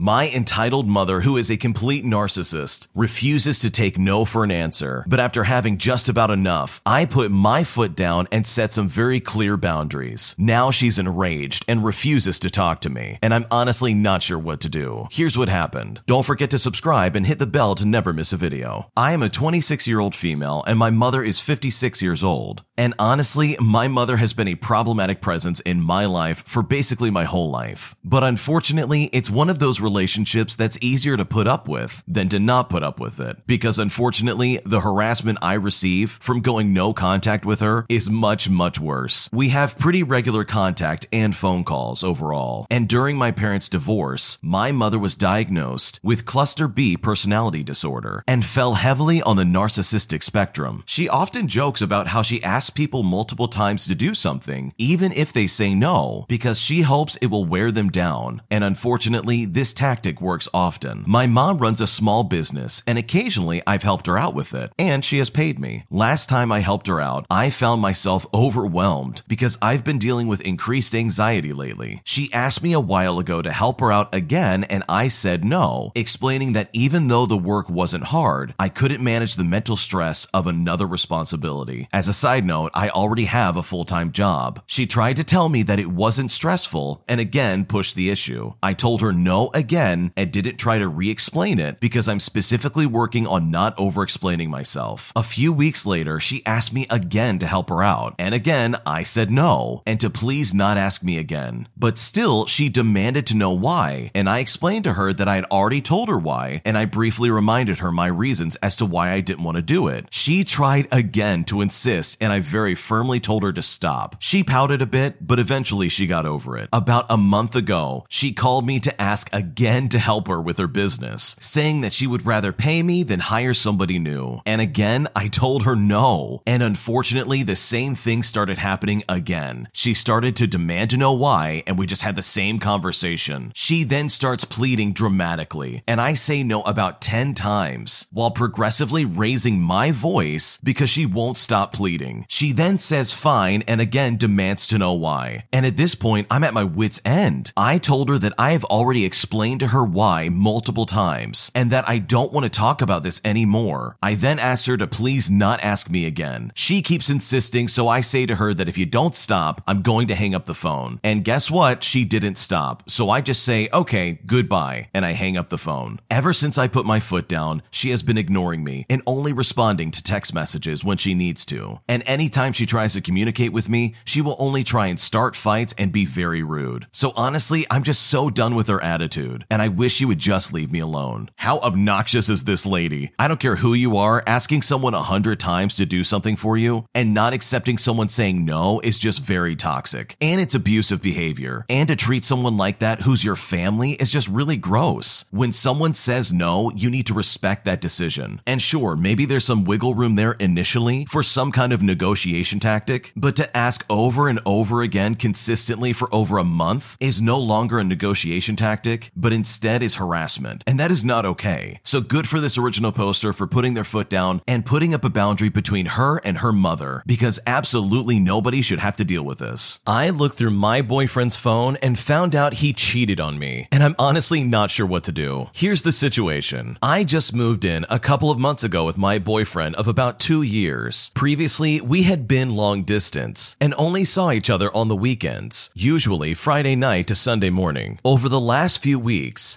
My entitled mother, who is a complete narcissist, refuses to take no for an answer. But after having just about enough, I put my foot down and set some very clear boundaries. Now she's enraged and refuses to talk to me, and I'm honestly not sure what to do. Here's what happened. Don't forget to subscribe and hit the bell to never miss a video. I am a 26 year old female, and my mother is 56 years old. And honestly, my mother has been a problematic presence in my life for basically my whole life. But unfortunately, it's one of those relationships that's easier to put up with than to not put up with it. Because unfortunately, the harassment I receive from going no contact with her is much, much worse. We have pretty regular contact and phone calls overall. And during my parents' divorce, my mother was diagnosed with cluster B personality disorder and fell heavily on the narcissistic spectrum. She often jokes about how she asks people multiple times to do something, even if they say no, because she hopes it will wear them down. And unfortunately, this tactic works often. My mom runs a small business, and occasionally I've helped her out with it, and she has paid me. Last time I helped her out, I found myself overwhelmed because I've been dealing with increased anxiety lately. She asked me a while ago to help her out again, and I said no, explaining that even though the work wasn't hard, I couldn't manage the mental stress of another responsibility. As a side note, I already have a full time job. She tried to tell me that it wasn't stressful and again pushed the issue. I told her no again and didn't try to re explain it because I'm specifically working on not over explaining myself. A few weeks later, she asked me again to help her out, and again, I said no and to please not ask me again. But still, she demanded to know why, and I explained to her that I had already told her why, and I briefly reminded her my reasons as to why I didn't want to do it. She tried again to insist, and I very firmly told her to stop. She pouted a bit, but eventually she got over it. About a month ago, she called me to ask again to help her with her business, saying that she would rather pay me than hire somebody new. And again, I told her no. And unfortunately, the same thing started happening again. She started to demand to know why, and we just had the same conversation. She then starts pleading dramatically, and I say no about 10 times, while progressively raising my voice because she won't stop pleading. She then says fine and again demands to know why. And at this point, I'm at my wits' end. I told her that I have already explained to her why multiple times and that I don't want to talk about this anymore. I then asked her to please not ask me again. She keeps insisting, so I say to her that if you don't stop, I'm going to hang up the phone. And guess what? She didn't stop. So I just say, okay, goodbye, and I hang up the phone. Ever since I put my foot down, she has been ignoring me and only responding to text messages when she needs to. And any Anytime she tries to communicate with me, she will only try and start fights and be very rude. So honestly, I'm just so done with her attitude, and I wish you would just leave me alone. How obnoxious is this lady? I don't care who you are, asking someone a hundred times to do something for you and not accepting someone saying no is just very toxic. And it's abusive behavior. And to treat someone like that who's your family is just really gross. When someone says no, you need to respect that decision. And sure, maybe there's some wiggle room there initially for some kind of negotiation tactic, but to ask over and over again consistently for over a month is no longer a negotiation tactic, but instead is harassment. And that is not okay. So good for this original poster for putting their foot down and putting up a boundary between her and her mother, because absolutely nobody should have to deal with this. I looked through my boyfriend's phone and found out he cheated on me, and I'm honestly not sure what to do. Here's the situation I just moved in a couple of months ago with my boyfriend of about two years. Previously, we had been long distance and only saw each other on the weekends, usually Friday night to Sunday morning. Over the last few weeks,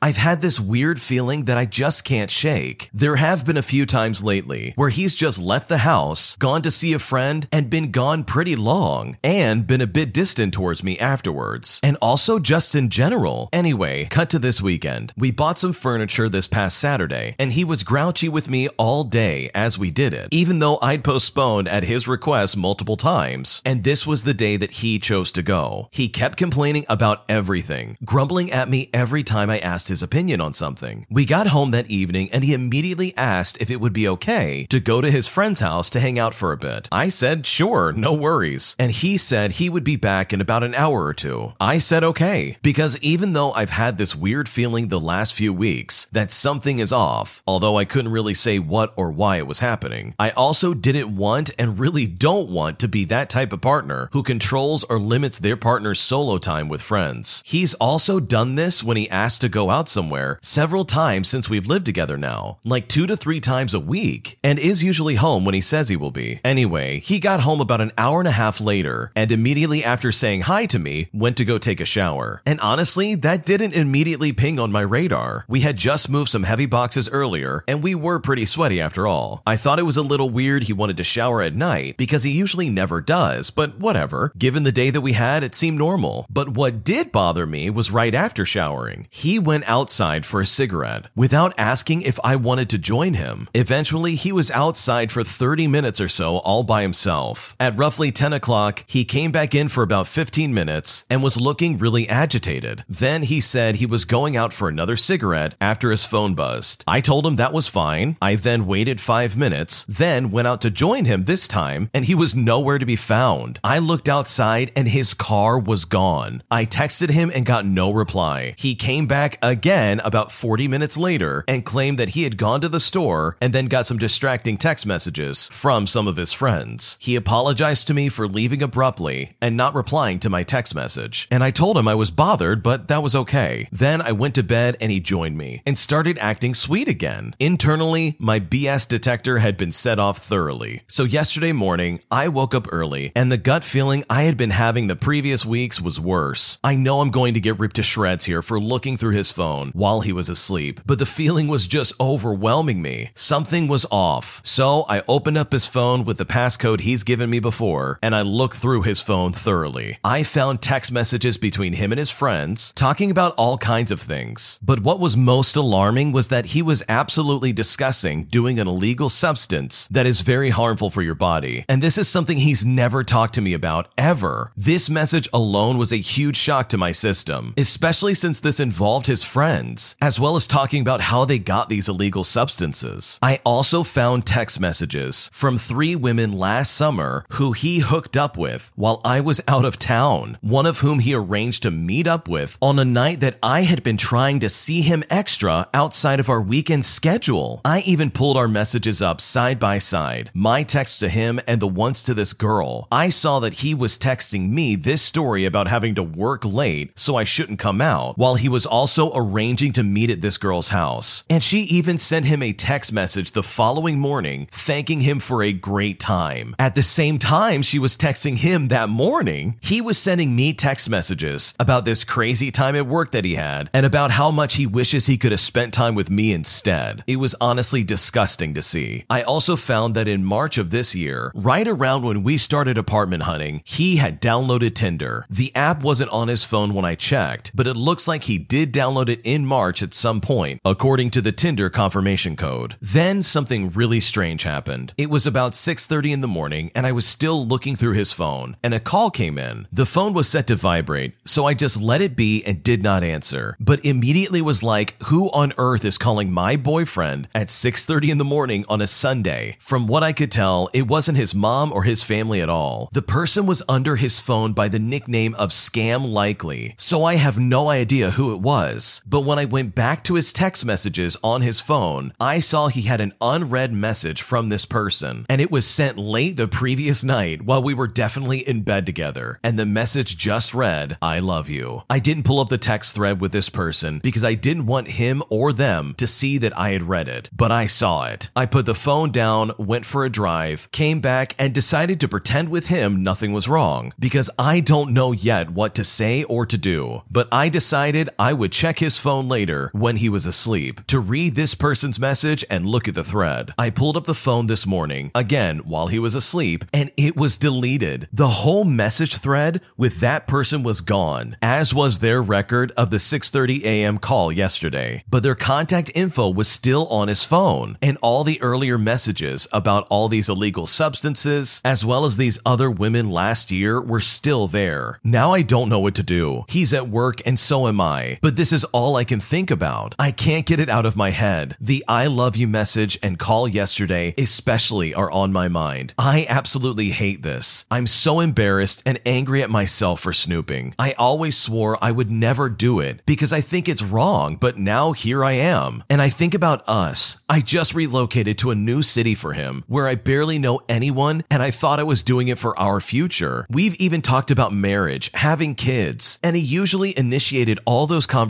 I've had this weird feeling that I just can't shake. There have been a few times lately where he's just left the house, gone to see a friend, and been gone pretty long, and been a bit distant towards me afterwards. And also just in general. Anyway, cut to this weekend. We bought some furniture this past Saturday, and he was grouchy with me all day as we did it, even though I'd postponed at his request multiple times, and this was the day that he chose to go. He kept complaining about everything, grumbling at me every time I asked his opinion on something. We got home that evening and he immediately asked if it would be okay to go to his friend's house to hang out for a bit. I said, sure, no worries. And he said he would be back in about an hour or two. I said, okay, because even though I've had this weird feeling the last few weeks that something is off, although I couldn't really say what or why it was happening, I also didn't want and really don't don't want to be that type of partner who controls or limits their partner's solo time with friends. He's also done this when he asked to go out somewhere several times since we've lived together now, like two to three times a week, and is usually home when he says he will be. Anyway, he got home about an hour and a half later, and immediately after saying hi to me, went to go take a shower. And honestly, that didn't immediately ping on my radar. We had just moved some heavy boxes earlier, and we were pretty sweaty after all. I thought it was a little weird he wanted to shower at night because he usually never does, but whatever. Given the day that we had, it seemed normal. But what did bother me was right after showering. He went outside for a cigarette without asking if I wanted to join him. Eventually, he was outside for 30 minutes or so all by himself. At roughly 10 o'clock, he came back in for about 15 minutes and was looking really agitated. Then he said he was going out for another cigarette after his phone buzzed. I told him that was fine. I then waited five minutes, then went out to join him this time, and he was nowhere to be found. I looked outside and his car was gone. I texted him and got no reply. He came back again about 40 minutes later and claimed that he had gone to the store and then got some distracting text messages from some of his friends. He apologized to me for leaving abruptly and not replying to my text message. And I told him I was bothered, but that was okay. Then I went to bed and he joined me and started acting sweet again. Internally, my BS detector had been set off thoroughly. So yesterday morning, I woke up early and the gut feeling I had been having the previous weeks was worse. I know I'm going to get ripped to shreds here for looking through his phone while he was asleep, but the feeling was just overwhelming me. Something was off. So I opened up his phone with the passcode he's given me before and I looked through his phone thoroughly. I found text messages between him and his friends talking about all kinds of things. But what was most alarming was that he was absolutely discussing doing an illegal substance that is very harmful for your body. And this is something he's never talked to me about ever. This message alone was a huge shock to my system, especially since this involved his friends, as well as talking about how they got these illegal substances. I also found text messages from three women last summer who he hooked up with while I was out of town, one of whom he arranged to meet up with on a night that I had been trying to see him extra outside of our weekend schedule. I even pulled our messages up side by side, my text to him and the ones to this girl. I saw that he was texting me this story about having to work late so I shouldn't come out, while he was also arranging to meet at this girl's house. And she even sent him a text message the following morning thanking him for a great time. At the same time, she was texting him that morning. He was sending me text messages about this crazy time at work that he had and about how much he wishes he could have spent time with me instead. It was honestly disgusting to see. I also found that in March of this year, right around when we started apartment hunting, he had downloaded Tinder. The app wasn't on his phone when I checked, but it looks like he did download it in March at some point, according to the Tinder confirmation code. Then something really strange happened. It was about 6:30 in the morning and I was still looking through his phone and a call came in. The phone was set to vibrate, so I just let it be and did not answer. But immediately was like, who on earth is calling my boyfriend at 6:30 in the morning on a Sunday? From what I could tell, it wasn't his mom or his family at all. The person was under his phone by the nickname of Scam Likely, so I have no idea who it was. Was, but when I went back to his text messages on his phone, I saw he had an unread message from this person, and it was sent late the previous night while we were definitely in bed together. And the message just read, I love you. I didn't pull up the text thread with this person because I didn't want him or them to see that I had read it, but I saw it. I put the phone down, went for a drive, came back, and decided to pretend with him nothing was wrong because I don't know yet what to say or to do. But I decided I would check his phone later when he was asleep to read this person's message and look at the thread. I pulled up the phone this morning, again while he was asleep, and it was deleted. The whole message thread with that person was gone, as was their record of the 6:30 a.m. call yesterday. But their contact info was still on his phone, and all the earlier messages about all these illegal substances, as well as these other women last year, were still there. Now I don't know what to do. He's at work and so am I, but this is all I can think about. I can't get it out of my head. The I love you message and call yesterday, especially, are on my mind. I absolutely hate this. I'm so embarrassed and angry at myself for snooping. I always swore I would never do it because I think it's wrong, but now here I am. And I think about us. I just relocated to a new city for him where I barely know anyone and I thought I was doing it for our future. We've even talked about marriage, having kids, and he usually initiated all those conversations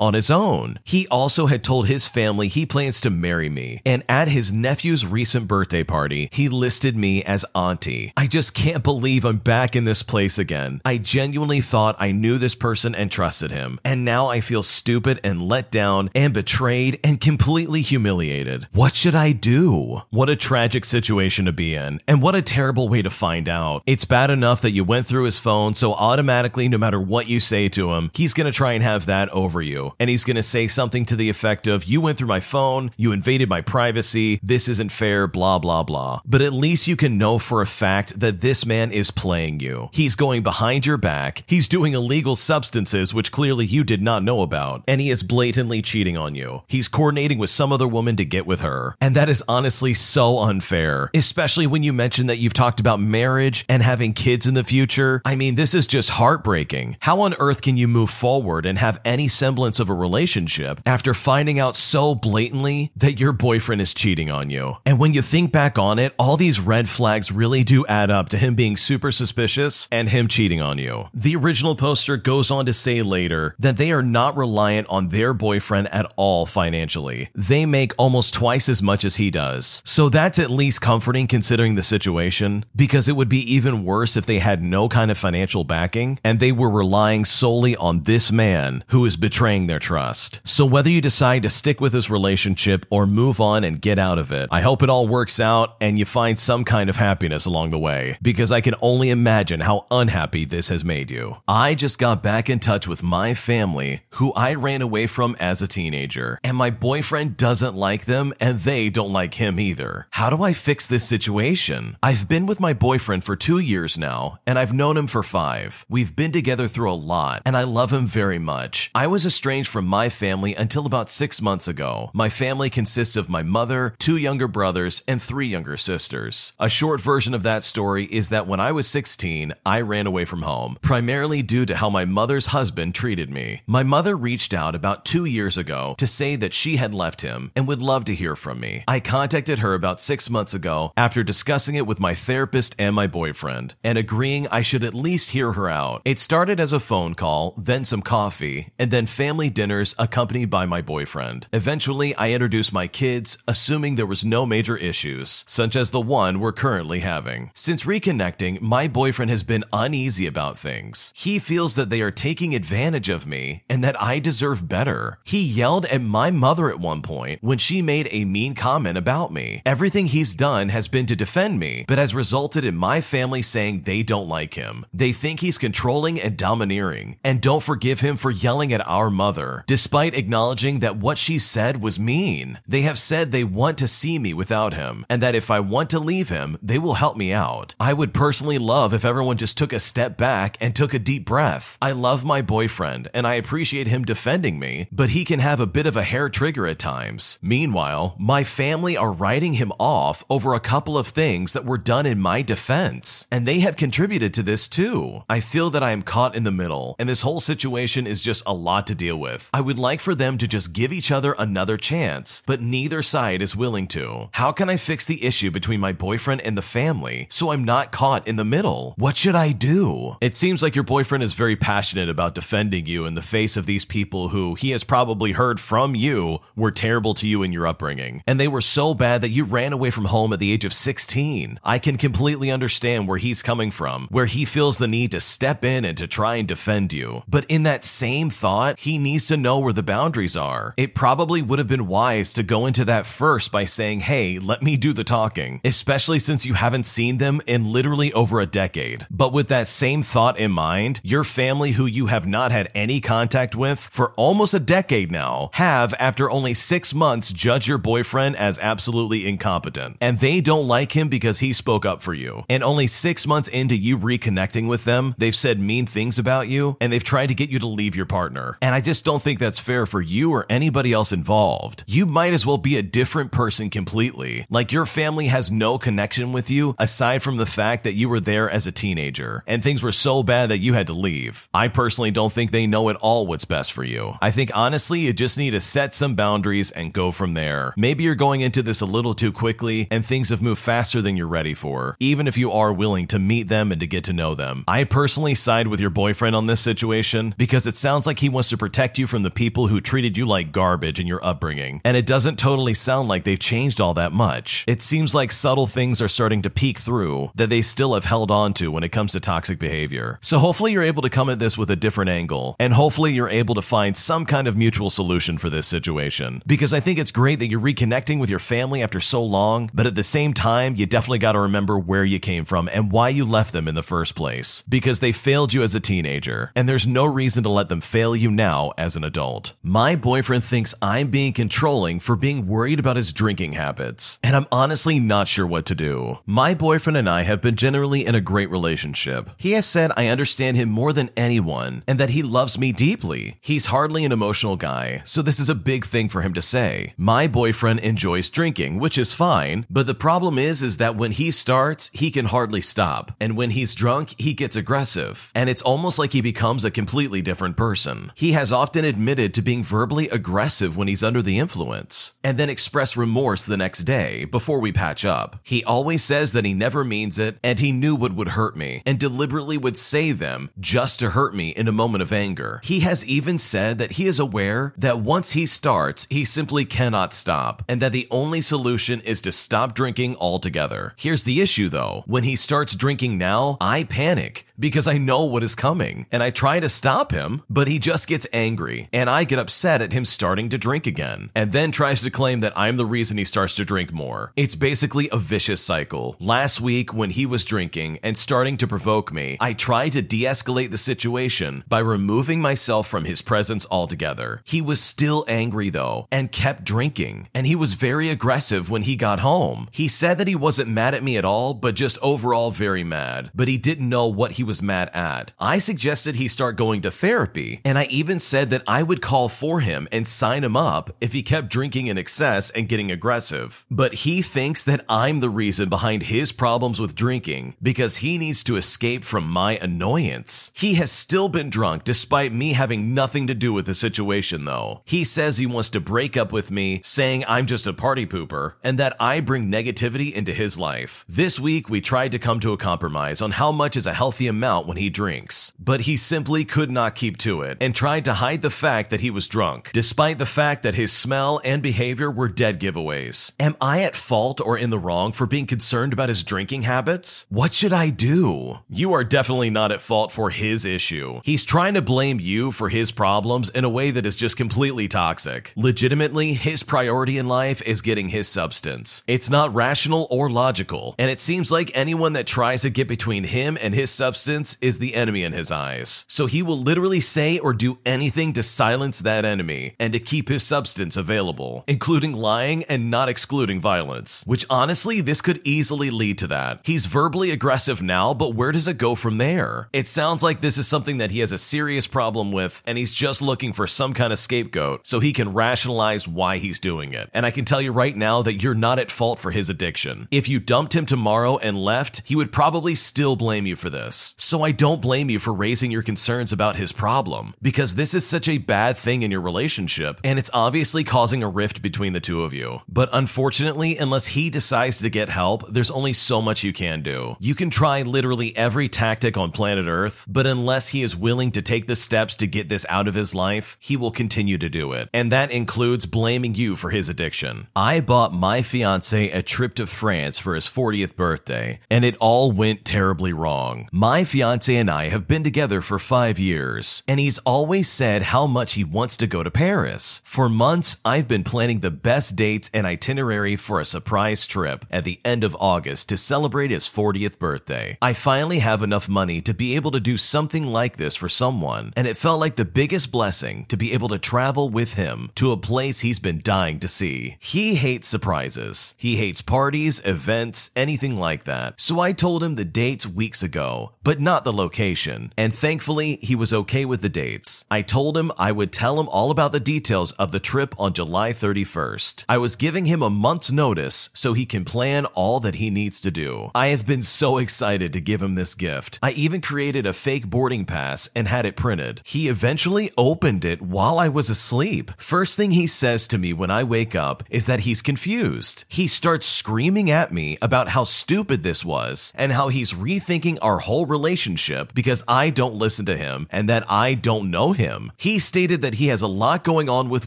on his own. He also had told his family he plans to marry me, and at his nephew's recent birthday party, he listed me as auntie. I just can't believe I'm back in this place again. I genuinely thought I knew this person and trusted him, and now I feel stupid and let down and betrayed and completely humiliated. What should I do? What a tragic situation to be in, and what a terrible way to find out. It's bad enough that you went through his phone, so automatically, no matter what you say to him, he's gonna try and have that over you. And he's gonna say something to the effect of, You went through my phone, you invaded my privacy, this isn't fair, blah, blah, blah. But at least you can know for a fact that this man is playing you. He's going behind your back, he's doing illegal substances, which clearly you did not know about, and he is blatantly cheating on you. He's coordinating with some other woman to get with her. And that is honestly so unfair, especially when you mention that you've talked about marriage and having kids in the future. I mean, this is just heartbreaking. How on earth can you move forward and have any semblance of a relationship after finding out so blatantly that your boyfriend is cheating on you? And when you think back on it, all these red flags really do add up to him being super suspicious and him cheating on you. The original poster goes on to say later that they are not reliant on their boyfriend at all financially. They make almost twice as much as he does. So that's at least comforting considering the situation, because it would be even worse if they had no kind of financial backing and they were relying solely on this man who is betraying their trust. So whether you decide to stick with this relationship or move on and get out of it, I hope it all works out and you find some kind of happiness along the way, because I can only imagine how unhappy this has made you. I just got back in touch with my family, who I ran away from as a teenager, and my boyfriend doesn't like them and they don't like him either. How do I fix this situation? I've been with my boyfriend for two years now, and I've known him for five. We've been together through a lot, and I love him very much. I was estranged from my family until about six months ago. My family consists of my mother, two younger brothers, and three younger sisters. A short version of that story is that when I was 16, I ran away from home, primarily due to how my mother's husband treated me. My mother reached out about two years ago to say that she had left him and would love to hear from me. I contacted her about six months ago after discussing it with my therapist and my boyfriend and agreeing I should at least hear her out. It started as a phone call, then some coffee, and then family dinners accompanied by my boyfriend. Eventually, I introduced my kids, assuming there was no major issues, such as the one we're currently having. Since reconnecting, my boyfriend has been uneasy about things. He feels that they are taking advantage of me and that I deserve better. He yelled at my mother at one point when she made a mean comment about me. Everything he's done has been to defend me, but has resulted in my family saying they don't like him. They think he's controlling and domineering, and don't forgive him for yelling at our mother, despite acknowledging that what she said was mean. They have said they want to see me without him, and that if I want to leave him, they will help me out. I would personally love if everyone just took a step back and took a deep breath. I love my boyfriend, and I appreciate him defending me, but he can have a bit of a hair trigger at times. Meanwhile, my family are writing him off over a couple of things that were done in my defense, and they have contributed to this too. I feel that I am caught in the middle, and this whole situation is just a lot to deal with. I would like for them to just give each other another chance, but neither side is willing to. How can I fix the issue between my boyfriend and the family so I'm not caught in the middle? What should I do? It seems like your boyfriend is very passionate about defending you in the face of these people who he has probably heard from you were terrible to you in your upbringing. And they were so bad that you ran away from home at the age of 16. I can completely understand where he's coming from, where he feels the need to step in and to try and defend you. But in that same thought, he needs to know where the boundaries are. It probably would have been wise to go into that first by saying, hey, let me do the talking, especially since you haven't seen them in literally over a decade. But with that same thought in mind, your family, who you have not had any contact with for almost a decade now, have, after only six months, judged your boyfriend as absolutely incompetent. And they don't like him because he spoke up for you. And only six months into you reconnecting with them, they've said mean things about you and they've tried to get you to leave your partner. And I just don't think that's fair for you or anybody else involved. You might as well be a different person completely. Like your family has no connection with you aside from the fact that you were there as a teenager and things were so bad that you had to leave. I personally don't think they know at all what's best for you. I think honestly, you just need to set some boundaries and go from there. Maybe you're going into this a little too quickly and things have moved faster than you're ready for, even if you are willing to meet them and to get to know them. I personally side with your boyfriend on this situation because it sounds like like he wants to protect you from the people who treated you like garbage in your upbringing, and it doesn't totally sound like they've changed all that much. It seems like subtle things are starting to peek through that they still have held on to when it comes to toxic behavior. So hopefully you're able to come at this with a different angle, and hopefully you're able to find some kind of mutual solution for this situation. Because I think it's great that you're reconnecting with your family after so long, but at the same time, you definitely got to remember where you came from and why you left them in the first place. Because they failed you as a teenager, and there's no reason to let them fail you now as an adult. My boyfriend thinks I'm being controlling for being worried about his drinking habits, and I'm honestly not sure what to do. My boyfriend and I have been generally in a great relationship. He has said I understand him more than anyone and that he loves me deeply. He's hardly an emotional guy, so this is a big thing for him to say. My boyfriend enjoys drinking, which is fine, but the problem is is that when he starts, he can hardly stop. And when he's drunk, he gets aggressive. And it's almost like he becomes a completely different person. He has often admitted to being verbally aggressive when he's under the influence, and then express remorse the next day before we patch up. He always says that he never means it and he knew what would hurt me and deliberately would say them just to hurt me in a moment of anger. He has even said that he is aware that once he starts, he simply cannot stop and that the only solution is to stop drinking altogether. Here's the issue though. When he starts drinking now, I panic because I know what is coming and I try to stop him, but he just gets angry and I get upset at him starting to drink again and then tries to claim that I'm the reason he starts to drink more. It's basically a vicious cycle. Last week, when he was drinking and starting to provoke me, I tried to de escalate the situation by removing myself from his presence altogether. He was still angry though and kept drinking, and he was very aggressive when he got home. He said that he wasn't mad at me at all, but just overall very mad, but he didn't know what he was mad at. I suggested he start going to therapy, and I even said that I would call for him and sign him up if he kept drinking in excess and getting aggressive. But he thinks that I'm the reason behind his problems with drinking because he needs to escape from my annoyance. He has still been drunk despite me having nothing to do with the situation though. He says he wants to break up with me, saying I'm just a party pooper and that I bring negativity into his life. This week we tried to come to a compromise on how much is a healthy amount when he drinks, but he simply could not keep to it and tried to hide the fact that he was drunk, despite the fact that his smell and behavior were dead giveaways. Am I at fault or in the wrong for being concerned about his drinking habits? What should I do? You are definitely not at fault for his issue. He's trying to blame you for his problems in a way that is just completely toxic. Legitimately, his priority in life is getting his substance. It's not rational or logical, and it seems like anyone that tries to get between him and his substance is the enemy in his eyes. So he will literally say or do anything to silence that enemy and to keep his substance available, including lying and not excluding violence. Which honestly, this could easily lead to that. He's verbally aggressive now, but where does it go from there? It sounds like this is something that he has a serious problem with, and he's just looking for some kind of scapegoat so he can rationalize why he's doing it. And I can tell you right now that you're not at fault for his addiction. If you dumped him tomorrow and left, he would probably still blame you for this. So I don't blame you for raising your concerns about his problem, because this is such a bad thing in your relationship, and it's obviously causing a rift between the two of you. But unfortunately, unless he decides to get help, there's only so much you can do. You can try literally every tactic on planet Earth, but unless he is willing to take the steps to get this out of his life, he will continue to do it. And that includes blaming you for his addiction. I bought my fiance a trip to France for his 40th birthday, and it all went terribly wrong. My fiance and I have been together for five years, and he's always said how much he wants to go to Paris. For months, I've been planning the best dates and itinerary for a surprise trip at the end of August to celebrate his 40th birthday. I finally have enough money to be able to do something like this for someone, and it felt like the biggest blessing to be able to travel with him to a place he's been dying to see. He hates surprises. He hates parties, events, anything like that. So I told him the dates weeks ago, but not the location. And thankfully, he was okay with the dates. I told him I would tell him all about the details of the trip on July 31st. I was giving him a month's notice so he can plan all that he needs to do. I have been so excited to give him this gift. I even created a fake boarding pass and had it printed. He eventually opened it while I was asleep. First thing he says to me when I wake up is that he's confused. He starts screaming at me about how stupid this was and how he's rethinking our whole relationship relationship because I don't listen to him and that I don't know him. He stated that he has a lot going on with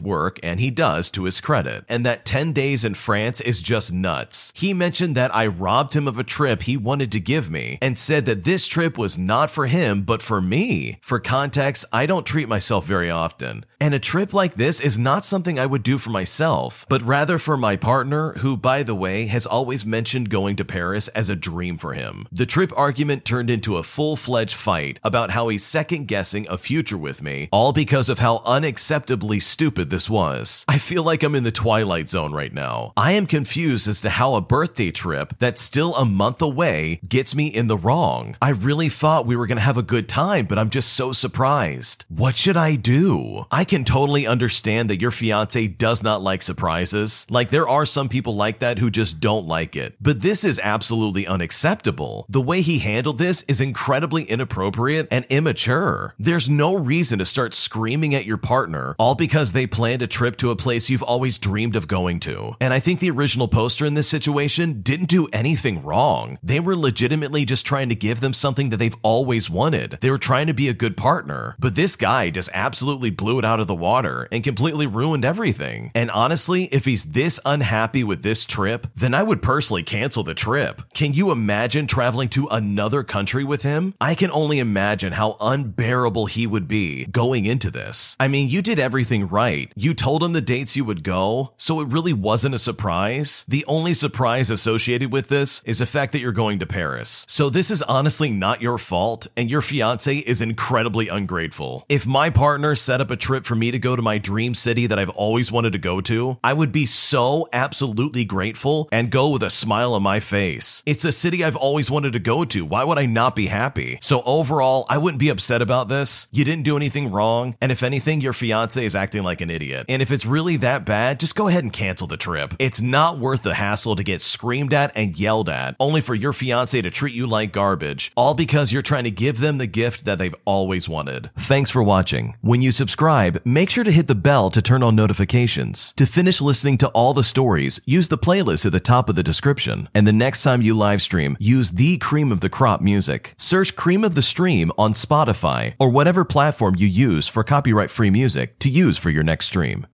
work, and he does to his credit, and that 10 days in France is just nuts. He mentioned that I robbed him of a trip he wanted to give me and said that this trip was not for him, but for me. For context, I don't treat myself very often. And a trip like this is not something I would do for myself, but rather for my partner, who, by the way, has always mentioned going to Paris as a dream for him. The trip argument turned into a full fledged fight about how he's second guessing a future with me, all because of how unacceptably stupid this was. I feel like I'm in the twilight zone right now. I am confused as to how a birthday trip that's still a month away gets me in the wrong. I really thought we were gonna have a good time, but I'm just so surprised. What should I do? I can totally understand that your fiance does not like surprises. Like, there are some people like that who just don't like it. But this is absolutely unacceptable. The way he handled this is incredibly inappropriate and immature. There's no reason to start screaming at your partner all because they planned a trip to a place you've always dreamed of going to. And I think the original poster in this situation didn't do anything wrong. They were legitimately just trying to give them something that they've always wanted. They were trying to be a good partner. But this guy just absolutely blew it out of the water and completely ruined everything. And honestly, if he's this unhappy with this trip, then I would personally cancel the trip. Can you imagine traveling to another country with him? I can only imagine how unbearable he would be going into this. I mean, you did everything right. You told him the dates you would go, so it really wasn't a surprise. The only surprise associated with this is the fact that you're going to Paris. So this is honestly not your fault, and your fiance is incredibly ungrateful. If my partner set up a trip for me to go to my dream city that I've always wanted to go to, I would be so absolutely grateful and go with a smile on my face. It's a city I've always wanted to go to. Why would I not be happy? So overall, I wouldn't be upset about this. You didn't do anything wrong, and if anything, your fiance is acting like an idiot. And if it's really that bad, just go ahead and cancel the trip. It's not worth the hassle to get screamed at and yelled at, only for your fiance to treat you like garbage, all because you're trying to give them the gift that they've always wanted. Thanks for watching. When you make sure to hit the bell to turn on notifications. To finish listening to all the stories, use the playlist at the top of the description. And the next time you live stream, use the cream of the crop music. Search Cream of the Stream on Spotify or whatever platform you use for copyright free music to use for your next stream.